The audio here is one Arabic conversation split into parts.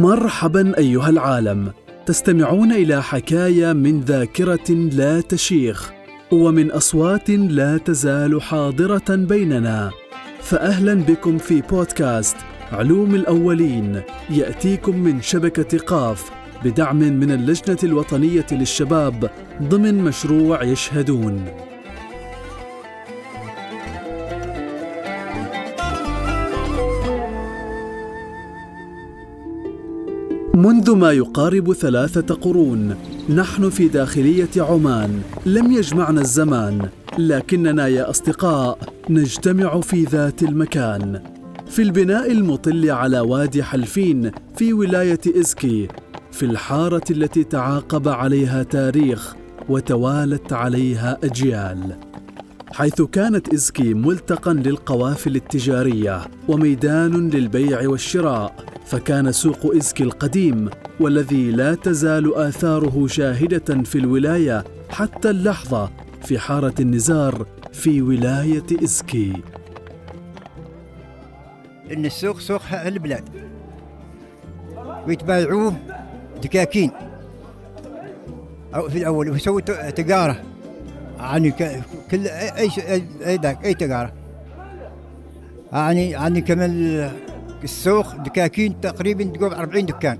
مرحبا أيها العالم. تستمعون إلى حكاية من ذاكرة لا تشيخ ومن أصوات لا تزال حاضرة بيننا. فاهلا بكم في بودكاست علوم الأولين. يأتيكم من شبكة قاف بدعم من اللجنة الوطنية للشباب ضمن مشروع يشهدون. منذ ما يقارب ثلاثة قرون نحن في داخلية عمان. لم يجمعنا الزمان لكننا يا أصدقاء نجتمع في ذات المكان. في البناء المطل على وادي حلفين في ولاية إزكي في الحارة التي تعاقب عليها تاريخ وتوالت عليها أجيال. حيث كانت إزكي ملتقا للقوافل التجارية وميدان للبيع والشراء فكان سوق إزكي القديم والذي لا تزال آثاره شاهدة في الولاية حتى اللحظة في حارة النزار في ولاية إزكي إن السوق سوق البلاد. ويتبايعوه دكاكين. أو في الأول ويسوي تجارة. يعني كل أي أي, أي تجارة. يعني يعني كمان السوق دكاكين تقريبا تقول 40 دكان.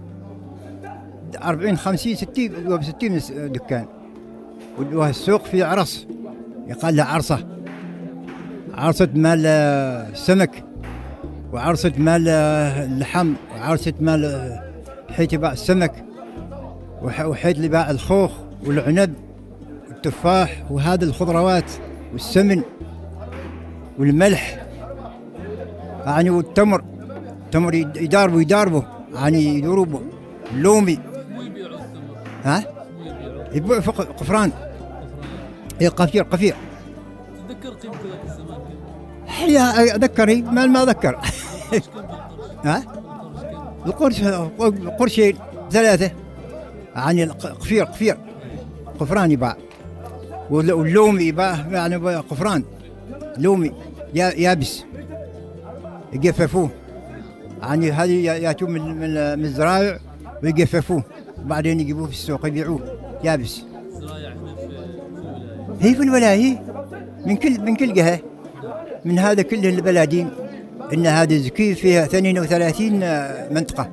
40 50 60 تقول 60 دكان. والسوق في عرس. يقال له عرصة. عرصة مال السمك وعرصة مال اللحم وعرصة مال حيث يباع السمك وحيث اللي باع الخوخ والعنب والتفاح وهذه الخضروات والسمن والملح يعني والتمر. تمر يداربوا يداربوا يعني يدوروا لومي ها؟ يبيع قفران. اي قفير قفير. تذكر قيمة ذاك الزمان كم؟ اتذكر ما ما أذكر. ها؟ القرش قرشين ثلاثة. يعني قفير قفير. قفران يباع. واللومي يباع يعني قفران. لومي يابس. يقففوه. يعني هذه يأتون من من الزرايع ويجففوه وبعدين يجيبوه في السوق يبيعوه. يابس. هي في الولاية من كل من كل جهة. من هذا كله البلادين. إن هذه زكي فيها 32 منطقة.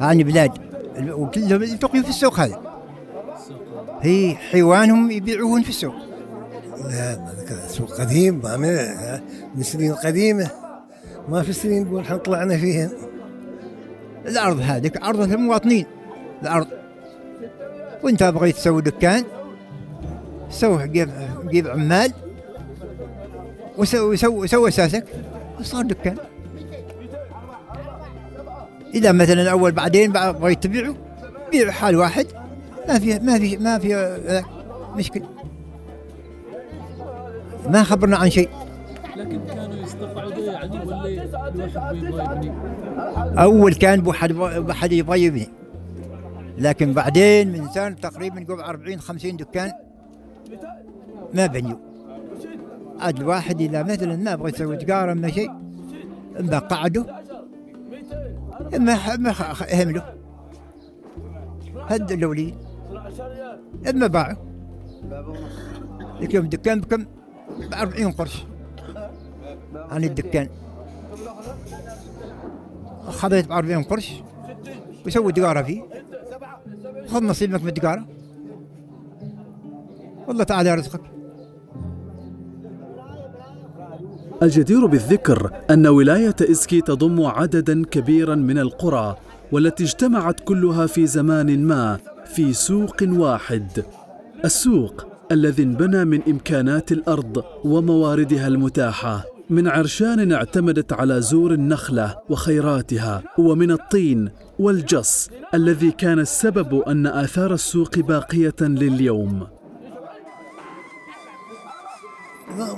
يعني بلاد. وكلهم يلتقيوا في السوق هذا. هي حيوانهم يبيعوهن في السوق. لا سوق قديم من سنين قديمه ما في سنين نقول إحنا طلعنا فيهن الأرض هذيك أرض المواطنين الأرض. وإنت بغيت تسوي دكان سوي جيب جيب عمال وسوي سوي سوي أساسك. وصار دكان. إذا مثلا اول بعدين بغيت تبيعه بيع حال واحد. ما في ما في ما في مشكلة. ما خبرنا عن شيء. لكن كانوا يستقعدوا يعني ولا أول كان بواحد بواحد يبغى يبني لكن بعدين من سنة تقريبا قبل 40 50 دكان ما بنيوا. عاد الواحد إذا مثلا ما بغى يسوي تجارة ما شيء إما قعدوا إما ما اهملوا هد الاولين إما باعوا. لكن الدكان بكم ب 40 قرش. عن الدكان خذيت ب 40 قرش وسوي تجاره فيه. خذ نصيبك من التجاره والله تعالى يرزقك الجدير بالذكر أن ولاية إسكي تضم عددا كبيرا من القرى والتي اجتمعت كلها في زمان ما في سوق واحد. السوق الذي انبنى من إمكانات الأرض ومواردها المتاحة. من عرشان اعتمدت على زور النخلة وخيراتها ومن الطين والجص الذي كان السبب أن آثار السوق باقية لليوم.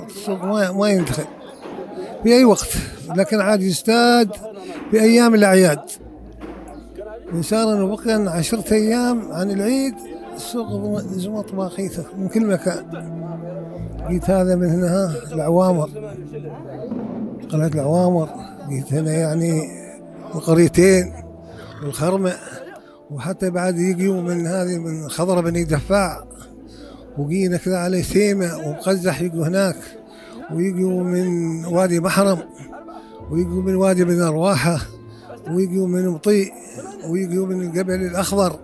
السوق ما يندخل في اي وقت؟ لكن عاد يستاد في أيام الأعياد. ان شاء الله عشرة أيام عن العيد السوق زمط باقيته من كل مكان جيت هذا من هنا العوامر. قناة العوامر. جيت هنا يعني القريتين والخرمة. وحتى بعد يجيوا من هذه من خضرة بني دفاع وجينا كذا عليه سيمة ومقزح يجوا هناك. ويجوا من وادي محرم ويجوا من وادي بن رواحة ويجوا من مطيء ويجوا من الجبل الأخضر.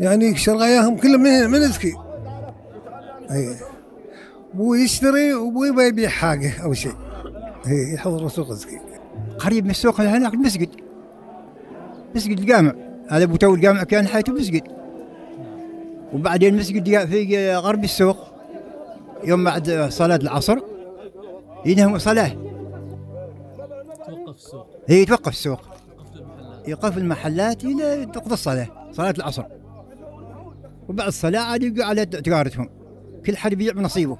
يعني شرغاياهم كلهم من من ذكي اي مو يشتري ومو يبغى يبيع حاجة أو شيء. اي يحضر سوق ذكي قريب من السوق هناك المسجد مسجد. الجامع. هذا أبو تو الجامع كان حياته مسجد. وبعدين المسجد في غرب السوق. يوم بعد صلاة العصر ينهم صلاة. توقف السوق. هي يتوقف السوق. وقفت المحلات. يوقف المحلات إلى تقضى الصلاة صلاة العصر. وبعد الصلاة عاد يقعدوا على تجارتهم كل حد يبيع بنصيبه؟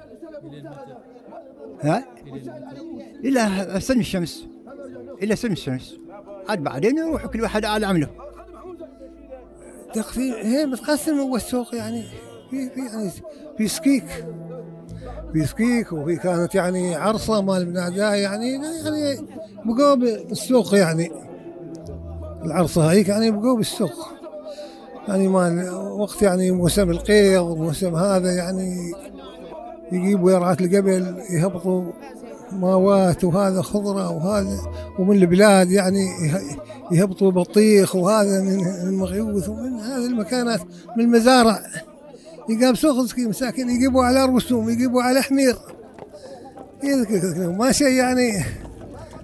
ها؟ إلى سن الشمس. إلى سن الشمس. عاد بعدين يروح كل واحد على عمله. تقسيم هي متقسم هو السوق يعني. في في يعني في سكيك. في سكيك وفي كانت يعني عرصة مال بناداه يعني يعني بقوا بالسوق يعني. العرصة هيك يعني بقوا بالسوق. يعني مال وقت يعني موسم القيض وموسم هذا يعني يجيبوا يرعات الجبل يهبطوا ماوات وهذا خضرة وهذا ومن البلاد يعني يه- يهبطوا بطيخ وهذا من المغيوث ومن هذه المكانات من المزارع. يقام سوق مسكين مساكين يجيبوا على رسوم يجيبوا على حمير. يذكر- ما شيء يعني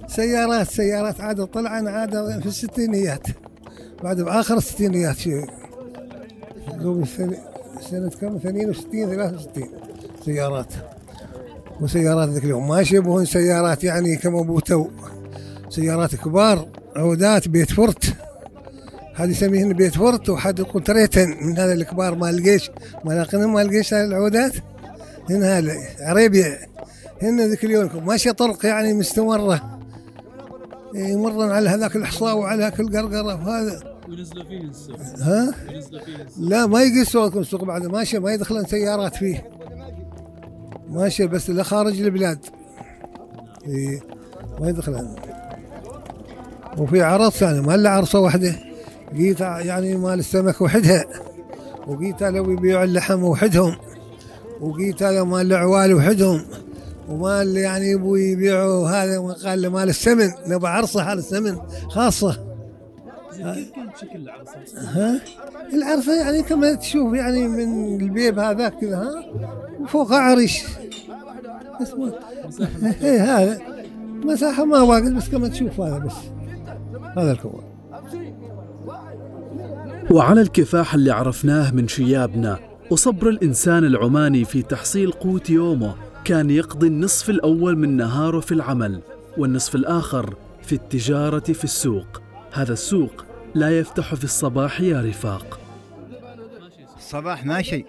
سيارات سيارات عاد طلعن عاد في الستينيات. بعد بآخر الستينيات شيء. دوب سنة, سنة كم؟ 62 63 سيارات. وسيارات ذيك اليوم ما يشبهون سيارات يعني كما أبو تو. سيارات كبار عودات Bedford. هذه يسميهن Bedford وحد يقول three ton من هذا الكبار مال الجيش مال القنم مال الجيش هذه العودات. هن هذا عريبيا هن ذيك اليوم ماشية طرق يعني مستمرة. يمرن على هذاك الحصى وعلى هذاك القرقرة وهذا. وينزلوا فيه السوق ها؟ وينزلوا فيه السوق لا ما يجي السوق السوق بعد. ماشي ما يدخلن سيارات فيه. ماشي بس إلا خارج البلاد. إيه ما يدخلن وفي عرص يعني ما إلا عرصة واحدة. جيت يعني مال السمك وحدها. وجيت لو يبيعوا اللحم وحدهم. وجيت هذا مال العوال وحدهم. ومال يعني يبوا يبيعوا هذا قال له مال السمن. نبى عرصة على السمن خاصة. كيف شكل؟ ها؟ العرفة يعني كما تشوف يعني من البيب هذاك كذا ها؟ وفوق عرش اسمه مساحة. إيه هذا. مساحة ما واجد بس كما تشوف هذا بس. هذا الكون. وعلى الكفاح اللي عرفناه من شيابنا وصبر الإنسان العماني في تحصيل قوت يومه كان يقضي النصف الأول من نهاره في العمل والنصف الآخر في التجارة في السوق. هذا السوق لا يفتح في الصباح يا رفاق. الصباح ما شيء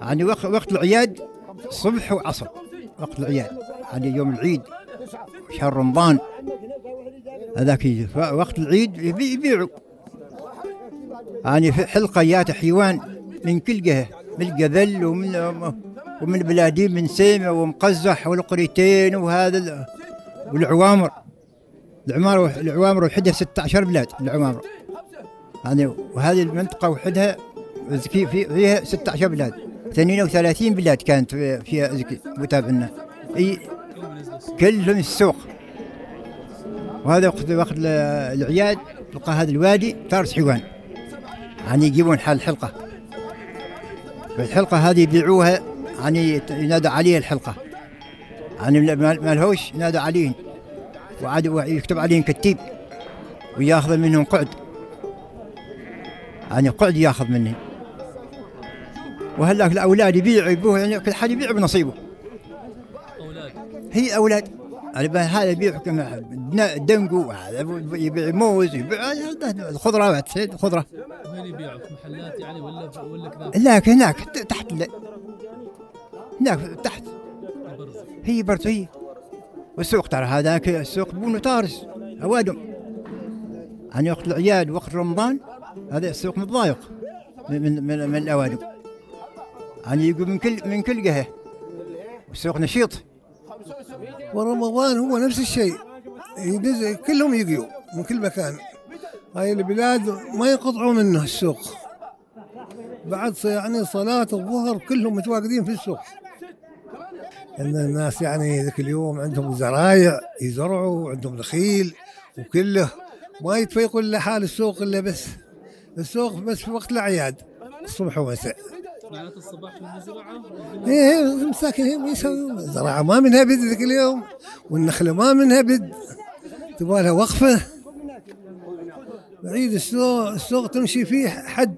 يعني وقت وقت العياد صبح وعصر. وقت العياد. يعني يوم العيد. شهر رمضان. هذاك وقت العيد يبي- يبيعوا. يعني في حلقيات حيوان من كل جهة. من الجبل ومن ومن البلادين من سيمة ومقزح والقريتين وهذا ال- والعوامر. العمارة العوامر وحدها 16 بلاد العوامر. يعني وهذه المنطقة وحدها زكي في فيها 16 بلاد. 32 بلاد كانت في- فيها زكي متابعنا اي كلهم السوق. وهذا وقت وقت ال- العياد تلقى هذا الوادي تارس حيوان. يعني يجيبون حال الحلقة. الحلقة هذه يبيعوها يعني ينادى عليها الحلقة. يعني ما لهوش ينادى عليهم وعاد يكتب عليهم كتيب وياخذ منهم قعد. يعني قعد ياخذ منهم. وهلاك الأولاد يبيعوا يبيعوا يعني كل حد يبيع بنصيبه. أولاد هي أولاد. يعني هذا يبيع دنقو هذا يبيع موز يبيع الخضروات الخضره وين يبيعوا؟ في محلات يعني ولا ولا كذا؟ هناك هناك تحت هناك تحت. هي برضه هي. والسوق ترى هذاك السوق بونو تارس أوادم. يعني وقت العياد وقت رمضان هذا السوق متضايق من من من, من الأوادم. يعني يقول من كل من كل جهة. والسوق نشيط. ورمضان هو نفس الشيء. كلهم يجيوا من كل مكان. هاي البلاد ما ينقطعوا منه السوق. بعد يعني صلاة الظهر كلهم متواجدين في السوق. إن الناس يعني ذاك اليوم عندهم زرايع يزرعوا عندهم نخيل وكله. ما يتفيقوا إلا حال السوق إلا بس. السوق بس في وقت الأعياد. الصبح ومساء. معناته الصباح في المزرعة إيه إيه مساكن ما يسوون. زراعة ما منها بد ذاك اليوم. والنخلة ما منها بد تبغى لها وقفة. بعيد السوق السوق تمشي فيه حد.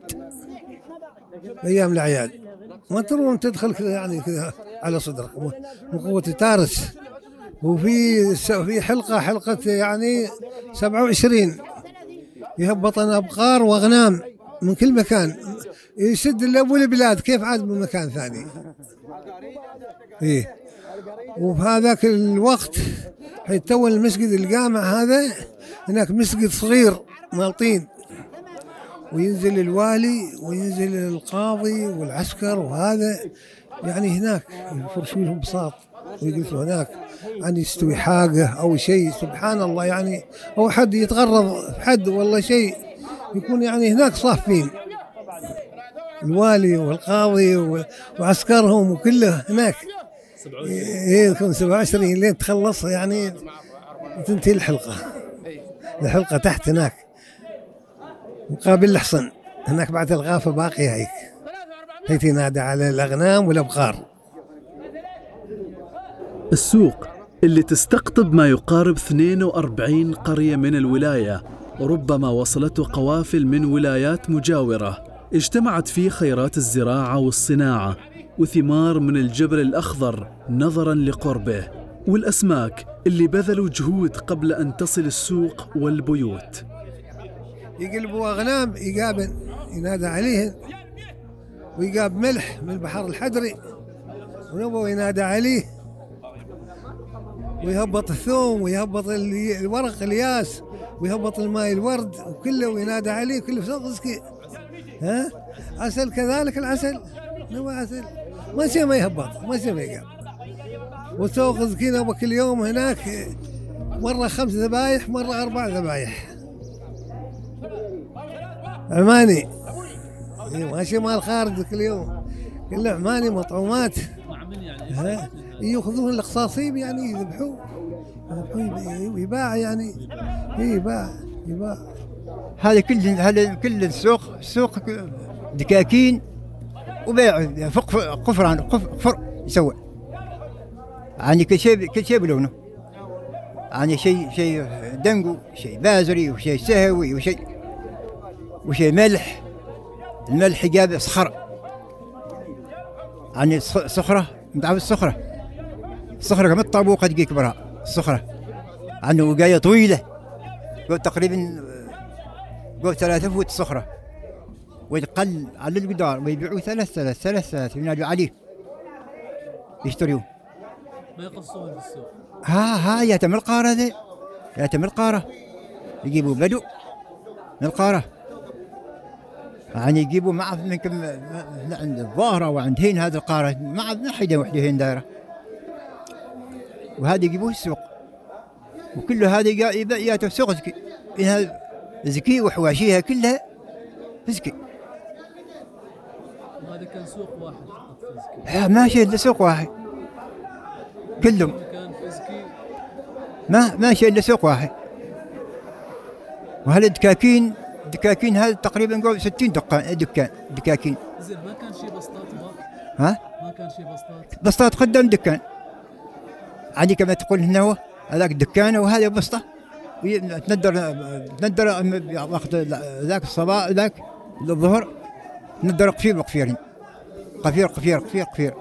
أيام الأعياد. ما تروم تدخل كذا يعني كذا. على صدرك. من قوة تارس. وفي في حلقة حلقة يعني 27 يهبط أبقار وأغنام من كل مكان. يسد لأبو البلاد كيف عاد من مكان ثاني؟ إيه. وفي هذاك الوقت حيث تو المسجد الجامع هذا هناك مسجد صغير مال طين. وينزل الوالي وينزل القاضي والعسكر وهذا. يعني هناك يفرشوا لهم بساط ويجلسوا هناك. يعني يستوي حاجة أو شيء سبحان الله يعني أو حد يتغرض حد والله شيء يكون يعني هناك صافين. الوالي والقاضي وعسكرهم وكله هناك. 27 إيه يكون 27 لين تخلص يعني تنتهي الحلقة. الحلقة تحت هناك. مقابل الحصن. هناك بعد الغافة باقية هيك. حيث ينادى على الأغنام والأبقار السوق اللي تستقطب ما يقارب 42 قرية من الولاية وربما وصلته قوافل من ولايات مجاورة. اجتمعت فيه خيرات الزراعة والصناعة وثمار من الجبل الأخضر نظرا لقربه. والأسماك اللي بذلوا جهود قبل أن تصل السوق والبيوت. يقلبوا أغنام يقابل ينادى عليهن. ويقاب ملح من البحر الحدري ونبو ينادى عليه. ويهبط الثوم ويهبط ال- الورق الياس ويهبط الماء الورد وكله وينادى عليه كله في سوق زكي ها؟ عسل كذلك العسل. نوى عسل. ما شيء ما يهبط ما شيء ما يقاب. وسوق زكينا وكل يوم هناك مرة خمس ذبايح مرة أربع ذبايح. عماني ماشي مال خارج كل يوم. كله عماني مطعومات. يأخذون القصاصيب يعني يذبحوه يذبحوه يعني. إيه، يباع يباع. هذا كل هذا كل السوق السوق دكاكين وبيع فق قفران قف- قفر يسوى يعني كل شيء كل شيء بلونه. يعني شيء شيء دنقو شيء بازري وشيء سهوي وشيء وشيء ملح. الملح جاب صخر. يعني ص- صخرة؟ متعرف الصخرة. الصخرة كم الطابوقة تجي كبرها الصخرة عنده وقاية طويلة. قول تقريبا قول ثلاثة فوت صخرة. ويقل على الجدار ويبيعوه ثلاث ثلاث ثلاث ثلاث ينادوا عليه. يشتريوه ما يقصون السوق. ها ها يتم القارة ذي يتم القارة. يجيبوا بدو من القارة. يعني يجيبوا كم من عند الظاهرة وعند هين هذه القارة مع نحيدة وحدة هين دايرة. وهذا يجيبوه السوق. وكل هذا يا- يبيع يأتوا سوق زكي. إنها زكي وحواشيها كلها زكي. وهذا كان سوق واحد فقط في زكي. ها، ماشي إلا سوق واحد. كلهم. كان في زكي. ما ماشي إلا سوق واحد. وهذا الدكاكين دكاكين هذا تقريبا نقول 60 دكان دكان دكاكين. زين ما كان شيء بسطات؟ ما ها؟ ما كان شيء بسطات؟ بسطات قدام دكان. عادي كما تقول هنا هو هذاك دكان وهذا بسطة. تندر تندر وقت ذاك الصباح ذاك الظهر ندر قفير بقفيرين قفير قفير قفير قفير.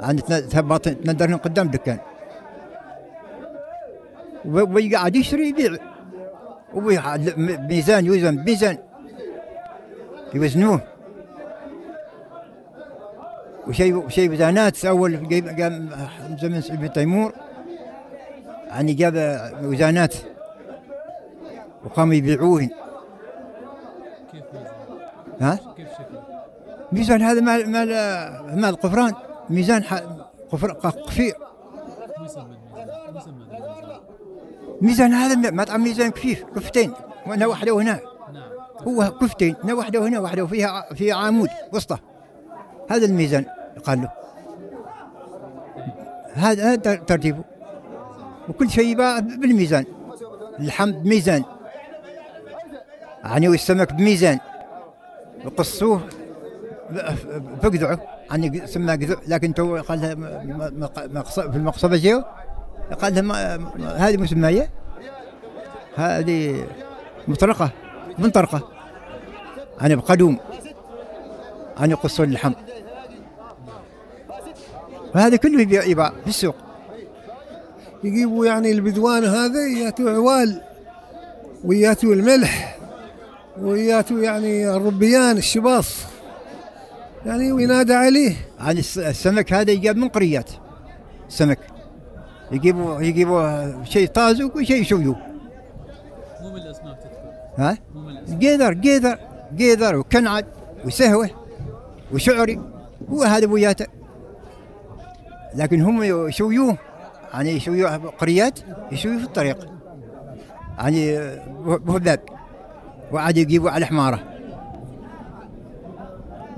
عند تهبط تندر قدام دكان. ويقعد يشتري يبيع. وبيع ميزان يوزن بميزان يوزنوه. وشيء شيء وزانات أول قام زمن ابن تيمور. يعني جاب وزانات وقاموا يبيعوهن. كيف ها؟ كيف شكله ميزان هذا مال مال مال قفران ميزان قفير مو يسمى الميزان مو يسمى الميزان ميزان هذا مطعم ميزان كفيف كفتين وهنا واحدة وهنا نعم. هو كفتين هنا واحدة وهنا واحدة وفيها فيها عمود وسطة. هذا الميزان قال له. هذا هذا ترتيبه. وكل شيء يباع بالميزان. اللحم بميزان. يعني والسمك بميزان. وقصوه بقذعه يعني سماه قذع لكن تو قال في المقصبة جيو. قال ما- هذه مسمية هذه مطرقة منطرقة. يعني بقدوم. يعني يقصون اللحم. وهذا كله يبيع يباع في السوق. يجيبوا يعني البدوان هذا يأتوا عوال ويأتوا الملح ويأتوا يعني الربيان الشباص يعني وينادى عليه. الس- السمك هذا يجاب من قريات. السمك يجيبوا يجيبوا شيء طازج وشيء يشويوه مو من الاسماك تذكر ها؟ مو من الاسماك قيذر قيذر قيذر وكنعد وسهوة وشعري هو هذا بوياته. لكن هم يشويوه يعني يشويوه قريات يشويوه في الطريق. يعني بهباب وعاد يجيبوا على حماره.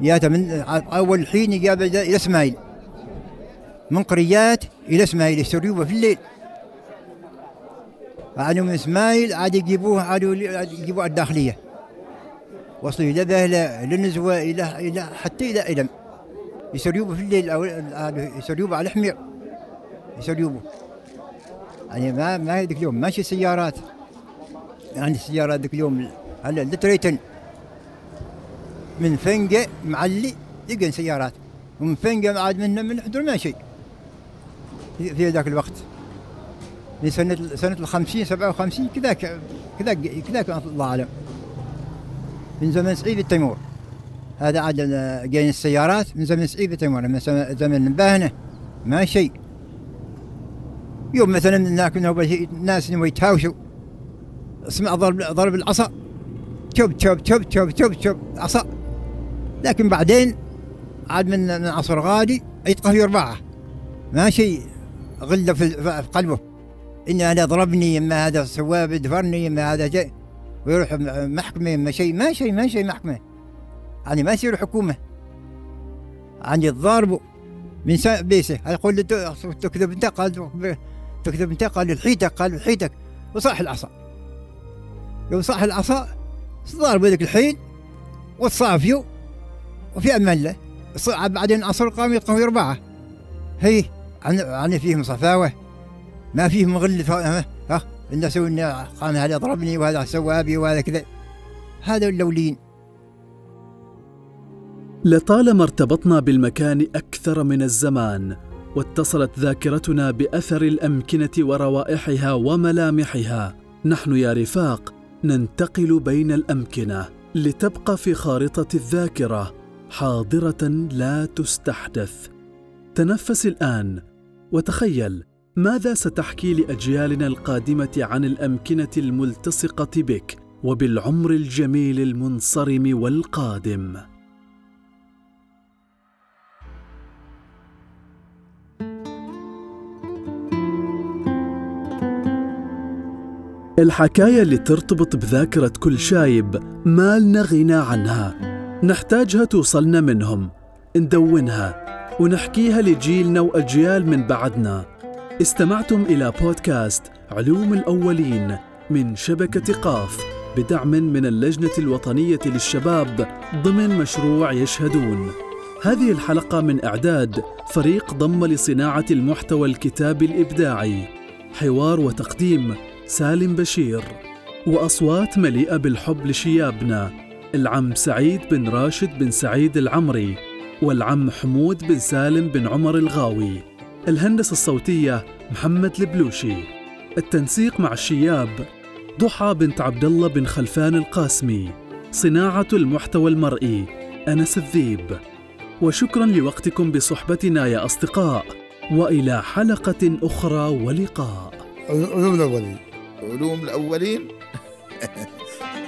ياته من أول حين يجاب إلى إسماعيل. من قريات إلى إسماعيل. يشتروه في الليل. عاد من إسماعيل عاد يجيبوه عادوا يجيبوه على الداخلية. وصلوا إلى بهله للنزوه إلى إلى حتى إلى إلم. يسريوبه في الليل أو يسريوبه على الحمير. يسريوبه يعني ما ما ذيك اليوم؟ ماشي سيارات يعني السيارات ذيك اليوم. هلا لتريتن من فنقه معلي يلقى سيارات. ومن فنقه عاد منه من حضر ما شيء في في ذاك الوقت. من سنة سنة الخمسين سبعة وخمسين كذاك كذاك كذاك الله أعلم. من زمن سعيد التيمور. هذا عاد جايين السيارات من زمن سعيد التيمور. من زمن- باهنة ما شيء. يوم مثلا الناس إنهم يتهاوشوا. اسمع ضرب ضرب العصا. شوب شوب شوب شوب شوب شوب عصا. لكن بعدين عاد من من عصر غادي يتقهوي أربعة ما شيء. غلة في قلبه. إن هذا ضربني إما هذا سواه بدفرني إما هذا جاي ويروح م- محكمة إما شيء ما شيء ما شيء محكمة. يعني ما يصير حكومة. يعني الضارب من بيسه. يقول تكذب أنت؟ قال تكذب أنت؟ قال الحيتك قال الحيتك وصاح العصا. يوم صاح العصا ضارب ذاك الحين وتصافيوا وفي أمان الله. بعدين عصر قام يتقوي اربعه هي عن عن فيهم صفاوة؟ ما فيهم غل ها؟ إن قام هذا ضربني وهذا سوى بي وهذا كذا. هذا اللولين. لطالما ارتبطنا بالمكان أكثر من الزمان واتصلت ذاكرتنا بأثر الأمكنة وروائحها وملامحها نحن يا رفاق ننتقل بين الأمكنة لتبقى في خارطة الذاكرة حاضرة لا تستحدث. تنفس الآن وتخيل ماذا ستحكي لأجيالنا القادمة عن الأمكنة الملتصقة بك وبالعمر الجميل المنصرم والقادم؟ الحكاية اللي ترتبط بذاكرة كل شايب ما لنا غنى عنها. نحتاجها توصلنا منهم. ندونها. ونحكيها لجيلنا وأجيال من بعدنا. استمعتم إلى بودكاست علوم الأولين من شبكة قاف بدعم من اللجنة الوطنية للشباب ضمن مشروع يشهدون. هذه الحلقة من إعداد فريق ضم لصناعة المحتوى الكتابي الإبداعي. حوار وتقديم سالم بشير. وأصوات مليئة بالحب لشيابنا العم سعيد بن راشد بن سعيد العمري. والعم حمود بن سالم بن عمر الغاوي الهندسة الصوتية محمد البلوشي التنسيق مع الشياب ضحى بنت عبد الله بن خلفان القاسمي صناعة المحتوى المرئي أنس الذيب. وشكرا لوقتكم بصحبتنا يا أصدقاء وإلى حلقة أخرى ولقاء. علوم الأولين. علوم الأولين.